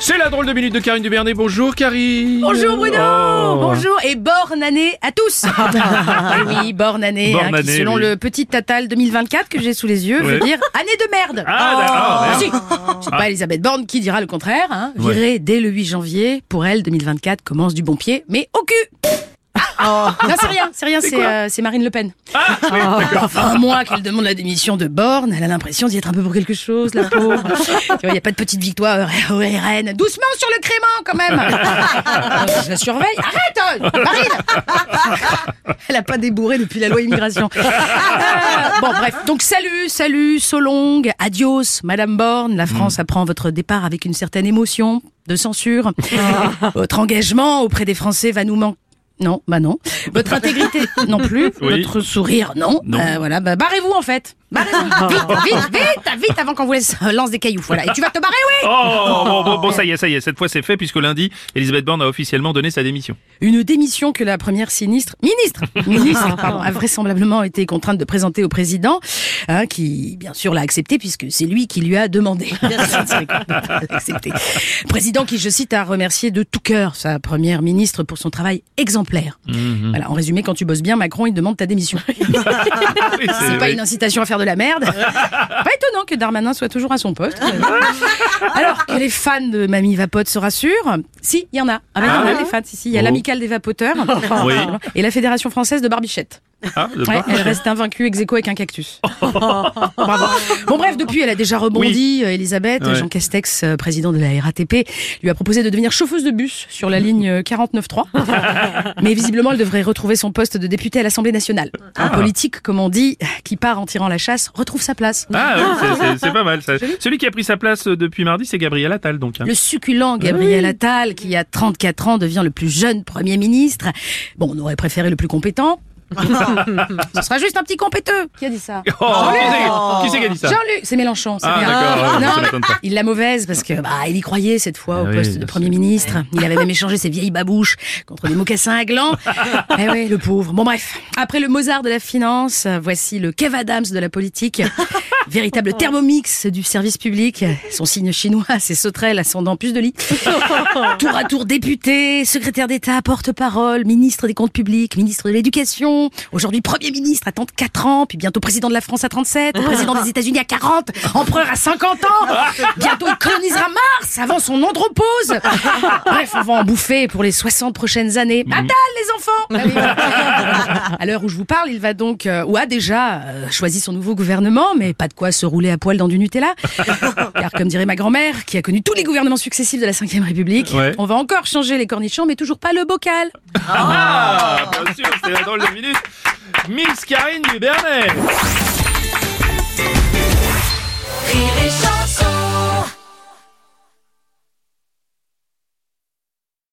C'est la drôle de minute de Karine Dubernet. Bonjour Karine. Bonjour Bruno Oh. Bonjour et bonne année à tous Eh Oui, bonne année, Born hein, qui, année, selon oui. le petit Tatal 2024 que j'ai sous les yeux, veut Ouais. dire année de merde Ah, d'accord, Ah, si. C'est pas Elisabeth Borne qui dira le contraire. Hein. Ouais. Virée dès le 8 janvier, pour elle, 2024 commence du bon pied, mais au cul Non, c'est rien, c'est rien, c'est euh, c'est Marine Le Pen. Ah, oui, d'accord. Enfin, moi, qu'elle demande la démission de Borne, elle a l'impression d'y être un peu pour quelque chose, la pauvre. tu vois, il n'y a pas de petite victoire au RN. Doucement sur le crément, quand même. Euh, Je la surveille. Arrête, euh, Marine Elle a pas débourré depuis la loi immigration. Euh, bon, bref. Donc, salut, salut, so long, adios, Madame Borne. La France apprend votre départ avec une certaine émotion de censure. Votre engagement auprès des Français va nous manquer. Non, bah non. Votre intégrité non plus. Oui. Votre sourire non. Non. Euh, voilà, bah barrez-vous en fait. Barrez-vous. Vite, vite, vite, vite avant qu'on vous laisse euh, lance des cailloux. Voilà. Et tu vas te barrer, oui. Oh, bon, bon, bon, ça y est, ça y est. Cette fois, c'est fait puisque lundi, Elisabeth Borne a officiellement donné sa démission. Une démission que la première sinistre, ministre, ministre, pardon, a vraisemblablement été contrainte de présenter au président, hein, qui bien sûr l'a accepté puisque c'est lui qui lui a demandé. De pas l'accepter. Président qui, je cite, a remercié de tout cœur sa première ministre pour son travail exemplaire. Voilà, en résumé, quand tu bosses bien, Macron il demande ta démission. Oui, C'est pas oui. une incitation à faire de la merde. pas étonnant que Darmanin soit toujours à son poste. Alors que les fans de Mamie Vapote se rassurent, si, il y en a. Ah, ben, il y en a Ah des fans, si, si. Il y a Oh. l'amicale des vapoteurs Oui. et la Fédération française de barbichette. Ah, Ouais, elle reste invaincue ex aequo avec un cactus. Bravo. Bon bref, depuis elle a déjà rebondi, euh, Elisabeth. Ouais. Jean Castex, euh, président de la RATP, lui a proposé de devenir chauffeuse de bus sur la ligne euh, 49.3. Mais visiblement, elle devrait retrouver son poste de députée à l'Assemblée nationale. Un politique, comme on dit, qui part en tirant la chasse, retrouve sa place. Ah, oui, c'est- pas mal. Ça. Celui qui a pris sa place euh, depuis mardi, c'est Gabriel Attal, donc. hein. Le succulent Gabriel Attal, qui a 34 ans, devient le plus jeune Premier ministre. Bon, on aurait préféré le plus compétent. Ce sera juste un petit compéteux. Qui a dit ça Oh, qui c'est- qui c'est qui a dit ça Jean-Luc, c'est Mélenchon, c'est Ah, bien. d'accord, ouais, non, ça m'étonne pas. il l'a mauvaise parce que bah, il y croyait cette fois Ah au oui, poste bien de Premier ministre. Il avait même échangé ses vieilles babouches contre des mocassins à gland. eh oui, le pauvre. Bon bref, après le Mozart de la finance, voici le Kev Adams de la politique. Véritable thermomix du service public. Son signe chinois, c'est sauterelle ascendant puce de lit. Tour à tour député, secrétaire d'État, porte-parole, ministre des comptes publics, ministre de l'éducation, aujourd'hui Premier ministre à 34 ans, puis bientôt président de la France à 37, président des États-Unis à 40, empereur à 50 ans, bientôt il colonisera Mars avant son andropause. Bref, on va en bouffer pour les 60 prochaines années. Attal les enfants Ah. À l'heure où je vous parle, il va donc, euh, ou a déjà euh, choisi son nouveau gouvernement, mais pas de quoi se rouler à poil dans du Nutella. Car comme dirait ma grand-mère, qui a connu tous les gouvernements successifs de la Ve République, Ouais. on va encore changer les cornichons, mais toujours pas le bocal. Ah, bien sûr, c'est la drôle de minute. Miss Karine Dubernet.